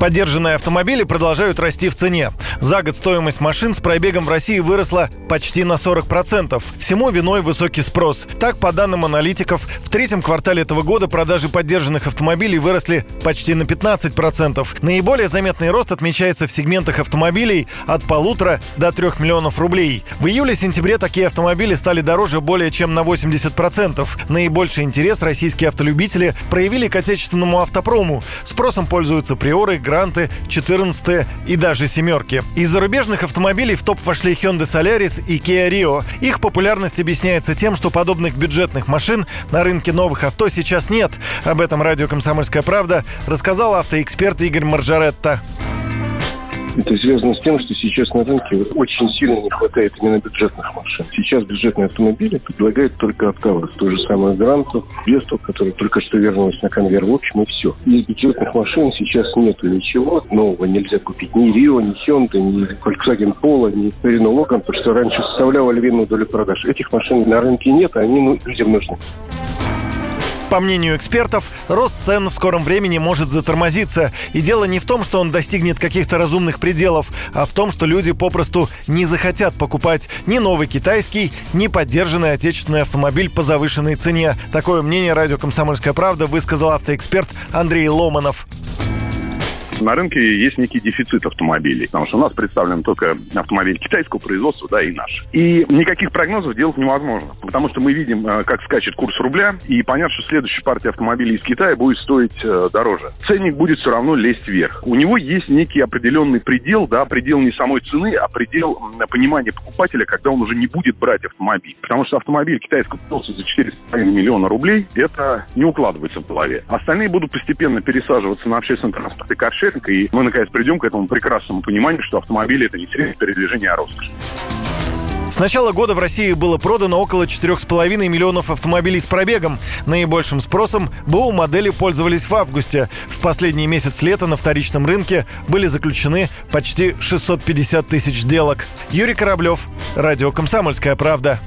Поддержанные автомобили продолжают расти в цене. За год стоимость машин с пробегом в России выросла почти на 40%. Всему виной высокий спрос. Так, по данным аналитиков, в третьем квартале этого года продажи поддержанных автомобилей выросли почти на 15%. Наиболее заметный рост отмечается в сегментах автомобилей от полутора до трех миллионов рублей. В июле-сентябре такие автомобили стали дороже более чем на 80%. Наибольший интерес российские автолюбители проявили к отечественному автопрому. Спросом пользуются приоры, гранты, 14 и даже семерки. Из зарубежных автомобилей в топ вошли Hyundai Solaris и Kia Rio. Их популярность объясняется тем, что подобных бюджетных машин на рынке новых авто сейчас нет. Об этом радио «Комсомольская правда» рассказал автоэксперт Игорь Маржаретта. Это связано с тем, что сейчас на рынке очень сильно не хватает именно бюджетных машин. Сейчас бюджетные автомобили предлагают только АвтоВАЗ. То же самое Гранту, Весту, который только что вернулась на конвейер. В общем, и все. Из бюджетных машин сейчас нету ничего нового. Нельзя купить ни Рио, ни Hyundai, ни Volkswagen Polo, ни Renault Logan, потому что раньше составляла львиную долю продаж. Этих машин на рынке нет, а они ну, людям нужны. По мнению экспертов, рост цен в скором времени может затормозиться. И дело не в том, что он достигнет каких-то разумных пределов, а в том, что люди попросту не захотят покупать ни новый китайский, ни поддержанный отечественный автомобиль по завышенной цене. Такое мнение радио «Комсомольская правда» высказал автоэксперт Андрей Ломанов на рынке есть некий дефицит автомобилей, потому что у нас представлен только автомобиль китайского производства, да, и наш. И никаких прогнозов делать невозможно, потому что мы видим, э, как скачет курс рубля, и понятно, что следующая партия автомобилей из Китая будет стоить э, дороже. Ценник будет все равно лезть вверх. У него есть некий определенный предел, да, предел не самой цены, а предел понимания покупателя, когда он уже не будет брать автомобиль. Потому что автомобиль китайского производства за 4,5 миллиона рублей, это не укладывается в голове. Остальные будут постепенно пересаживаться на общественный транспорт и каршер, маркетинг, и мы, наконец, придем к этому прекрасному пониманию, что автомобили – это не средство передвижения, а роскошь. С начала года в России было продано около 4,5 миллионов автомобилей с пробегом. Наибольшим спросом БУ модели пользовались в августе. В последний месяц лета на вторичном рынке были заключены почти 650 тысяч сделок. Юрий Кораблев, Радио «Комсомольская правда».